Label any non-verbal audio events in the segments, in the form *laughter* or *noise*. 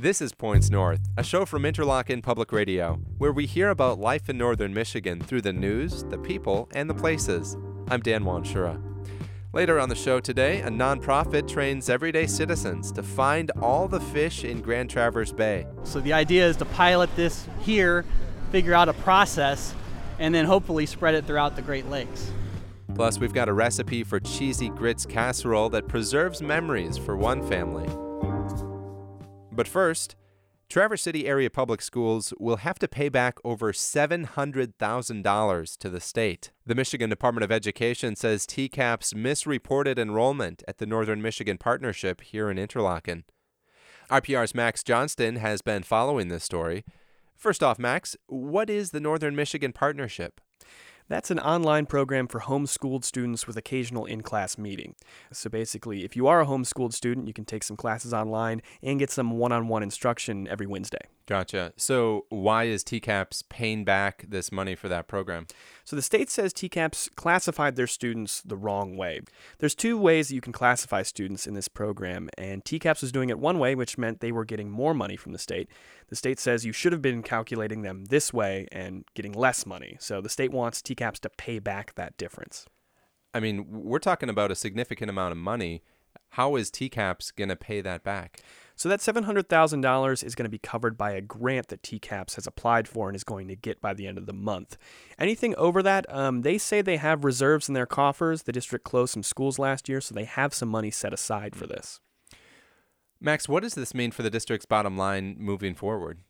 This is Points North, a show from Interlochen Public Radio, where we hear about life in northern Michigan through the news, the people, and the places. I'm Dan Wanshura. Later on the show today, a nonprofit trains everyday citizens to find all the fish in Grand Traverse Bay. So the idea is to pilot this here, figure out a process, and then hopefully spread it throughout the Great Lakes. Plus, we've got a recipe for cheesy grits casserole that preserves memories for one family. But first, Traverse City Area Public Schools will have to pay back over $700,000 to the state. The Michigan Department of Education says TCAPS misreported enrollment at the Northern Michigan Partnership here in Interlochen. IPR's Max Johnston has been following this story. First off, Max, what is the Northern Michigan Partnership? That's an online program for homeschooled students with occasional in class meeting. So basically, if you are a homeschooled student, you can take some classes online and get some one on one instruction every Wednesday. Gotcha. So, why is TCAPS paying back this money for that program? So, the state says TCAPS classified their students the wrong way. There's two ways that you can classify students in this program, and TCAPS was doing it one way, which meant they were getting more money from the state. The state says you should have been calculating them this way and getting less money. So, the state wants TCAPS to pay back that difference. I mean, we're talking about a significant amount of money. How is TCAPS going to pay that back? So that $700,000 is going to be covered by a grant that TCAPS has applied for and is going to get by the end of the month. Anything over that, um, they say they have reserves in their coffers. The district closed some schools last year, so they have some money set aside for this. Max, what does this mean for the district's bottom line moving forward?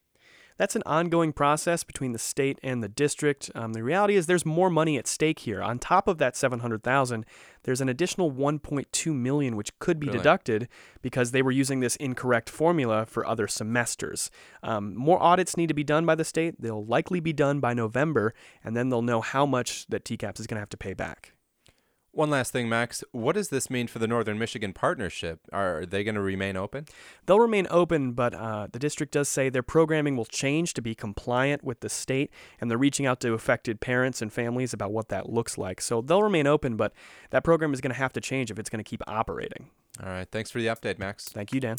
That's an ongoing process between the state and the district. Um, the reality is there's more money at stake here. On top of that 700,000, there's an additional 1.2 million which could be Really? deducted because they were using this incorrect formula for other semesters. Um, more audits need to be done by the state. They'll likely be done by November, and then they'll know how much that TCAPS is going to have to pay back. One last thing, Max. What does this mean for the Northern Michigan Partnership? Are they going to remain open? They'll remain open, but uh, the district does say their programming will change to be compliant with the state, and they're reaching out to affected parents and families about what that looks like. So they'll remain open, but that program is going to have to change if it's going to keep operating. All right. Thanks for the update, Max. Thank you, Dan.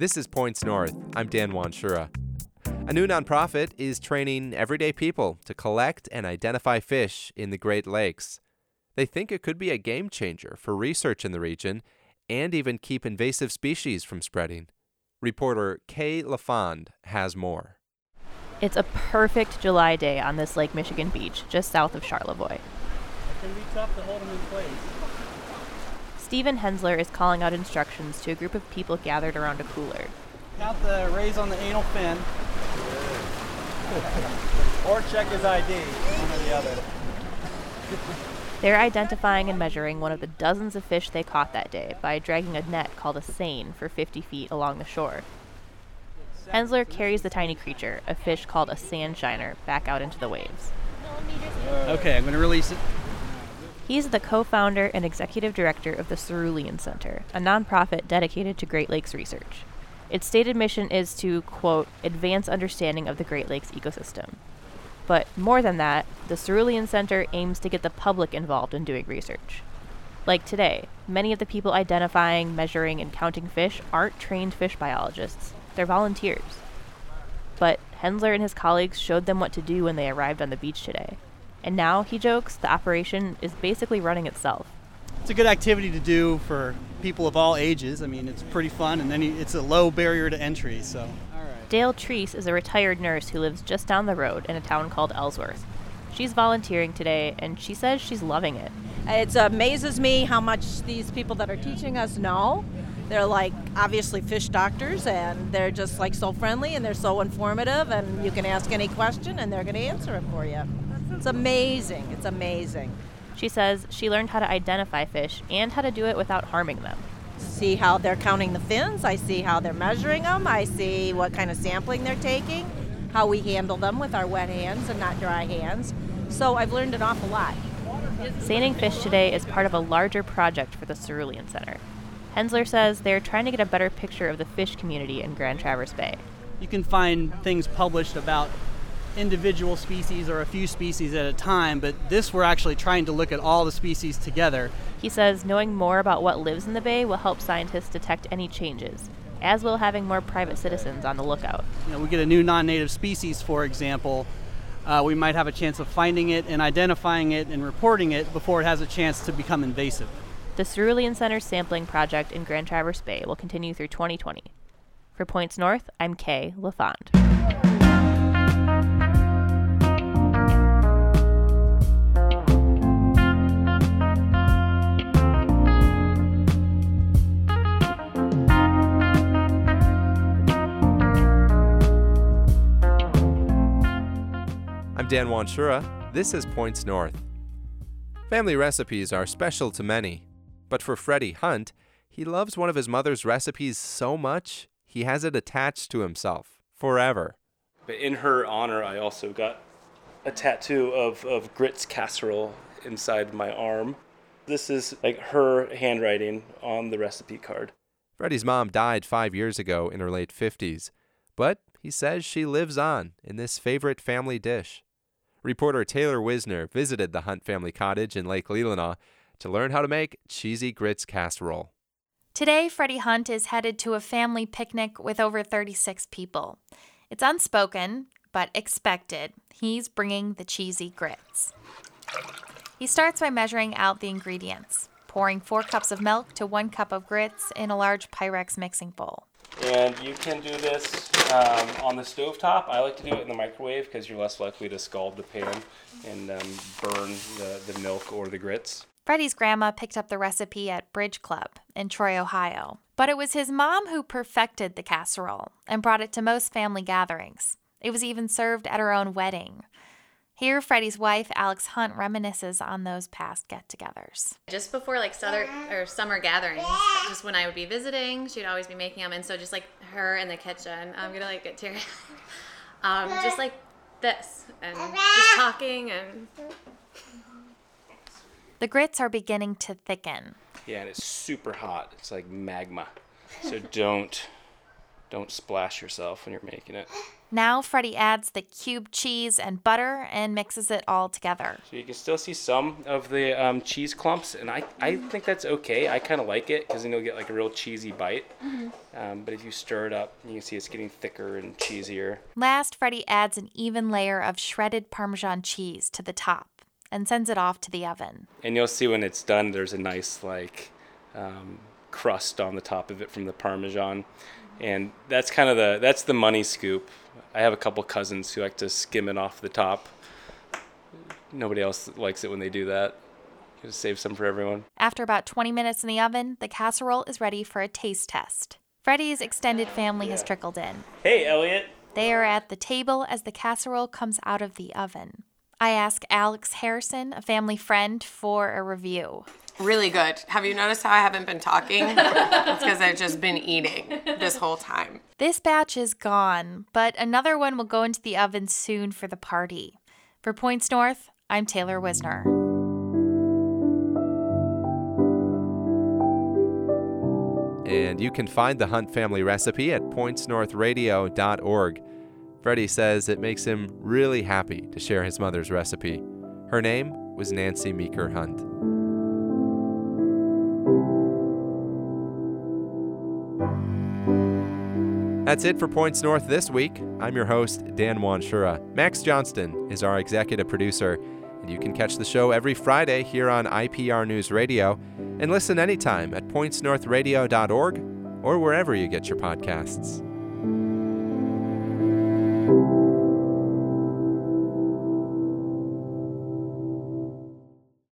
This is Points North. I'm Dan Wanshura. A new nonprofit is training everyday people to collect and identify fish in the Great Lakes. They think it could be a game changer for research in the region and even keep invasive species from spreading. Reporter Kay LaFond has more. It's a perfect July day on this Lake Michigan beach just south of Charlevoix. It can be tough to hold them in place. Stephen Hensler is calling out instructions to a group of people gathered around a cooler. Count the rays on the anal fin. or check his ID, one or the other. They're identifying and measuring one of the dozens of fish they caught that day by dragging a net called a seine for 50 feet along the shore. Hensler carries the tiny creature, a fish called a sand shiner, back out into the waves. Okay, I'm going to release it. He's the co founder and executive director of the Cerulean Center, a nonprofit dedicated to Great Lakes research. Its stated mission is to, quote, advance understanding of the Great Lakes ecosystem. But more than that, the Cerulean Center aims to get the public involved in doing research. Like today, many of the people identifying, measuring, and counting fish aren't trained fish biologists, they're volunteers. But Hensler and his colleagues showed them what to do when they arrived on the beach today. And now, he jokes, the operation is basically running itself. It's a good activity to do for people of all ages. I mean, it's pretty fun, and then it's a low barrier to entry. So, all right. Dale Treese is a retired nurse who lives just down the road in a town called Ellsworth. She's volunteering today, and she says she's loving it. It amazes me how much these people that are teaching us know. They're like obviously fish doctors, and they're just like so friendly and they're so informative, and you can ask any question and they're going to answer it for you. It's amazing. It's amazing. She says she learned how to identify fish and how to do it without harming them. See how they're counting the fins. I see how they're measuring them. I see what kind of sampling they're taking, how we handle them with our wet hands and not dry hands. So I've learned an awful lot. Seining fish today is part of a larger project for the Cerulean Center. Hensler says they're trying to get a better picture of the fish community in Grand Traverse Bay. You can find things published about individual species or a few species at a time, but this we're actually trying to look at all the species together. He says knowing more about what lives in the bay will help scientists detect any changes, as will having more private citizens on the lookout. You know, we get a new non-native species, for example, uh, we might have a chance of finding it and identifying it and reporting it before it has a chance to become invasive. The Cerulean Center sampling project in Grand Traverse Bay will continue through 2020. For Points North, I'm Kay LaFond. Dan Wanshura. This is Points North. Family recipes are special to many, but for Freddie Hunt, he loves one of his mother's recipes so much he has it attached to himself forever. But in her honor, I also got a tattoo of, of grits casserole inside my arm. This is like her handwriting on the recipe card. Freddie's mom died five years ago in her late 50s, but he says she lives on in this favorite family dish. Reporter Taylor Wizner visited the Hunt family cottage in Lake Leelanau to learn how to make cheesy grits casserole. Today, Freddie Hunt is headed to a family picnic with over 36 people. It's unspoken, but expected. He's bringing the cheesy grits. He starts by measuring out the ingredients, pouring four cups of milk to one cup of grits in a large Pyrex mixing bowl. And you can do this um, on the stove top. I like to do it in the microwave because you're less likely to scald the pan and um, burn the, the milk or the grits. Freddie's grandma picked up the recipe at Bridge Club in Troy, Ohio. But it was his mom who perfected the casserole and brought it to most family gatherings. It was even served at her own wedding. Here, Freddie's wife, Alex Hunt, reminisces on those past get togethers. Just before like summer or summer gatherings, just when I would be visiting, she'd always be making them, and so just like her in the kitchen, I'm gonna like get teary, *laughs* um, just like this, and just talking and The grits are beginning to thicken. Yeah, and it's super hot. It's like magma. So don't don't splash yourself when you're making it. Now, Freddie adds the cubed cheese and butter and mixes it all together. So you can still see some of the um, cheese clumps, and I, I think that's okay. I kind of like it because then you'll get like a real cheesy bite. Um, but if you stir it up, you can see it's getting thicker and cheesier. Last, Freddie adds an even layer of shredded Parmesan cheese to the top and sends it off to the oven. And you'll see when it's done, there's a nice like um, crust on the top of it from the Parmesan, and that's kind of the that's the money scoop. I have a couple cousins who like to skim it off the top. Nobody else likes it when they do that. Just save some for everyone. After about 20 minutes in the oven, the casserole is ready for a taste test. Freddie's extended family has trickled in. Hey, Elliot. They are at the table as the casserole comes out of the oven. I ask Alex Harrison, a family friend, for a review. Really good. Have you noticed how I haven't been talking? it's because I've just been eating this whole time. This batch is gone, but another one will go into the oven soon for the party. For Points North, I'm Taylor Wizner. And you can find the Hunt family recipe at pointsnorthradio.org. Freddie says it makes him really happy to share his mother's recipe. Her name was Nancy Meeker Hunt. That's it for Points North this week. I'm your host, Dan Wanshura. Max Johnston is our executive producer, and you can catch the show every Friday here on IPR News Radio and listen anytime at pointsnorthradio.org or wherever you get your podcasts.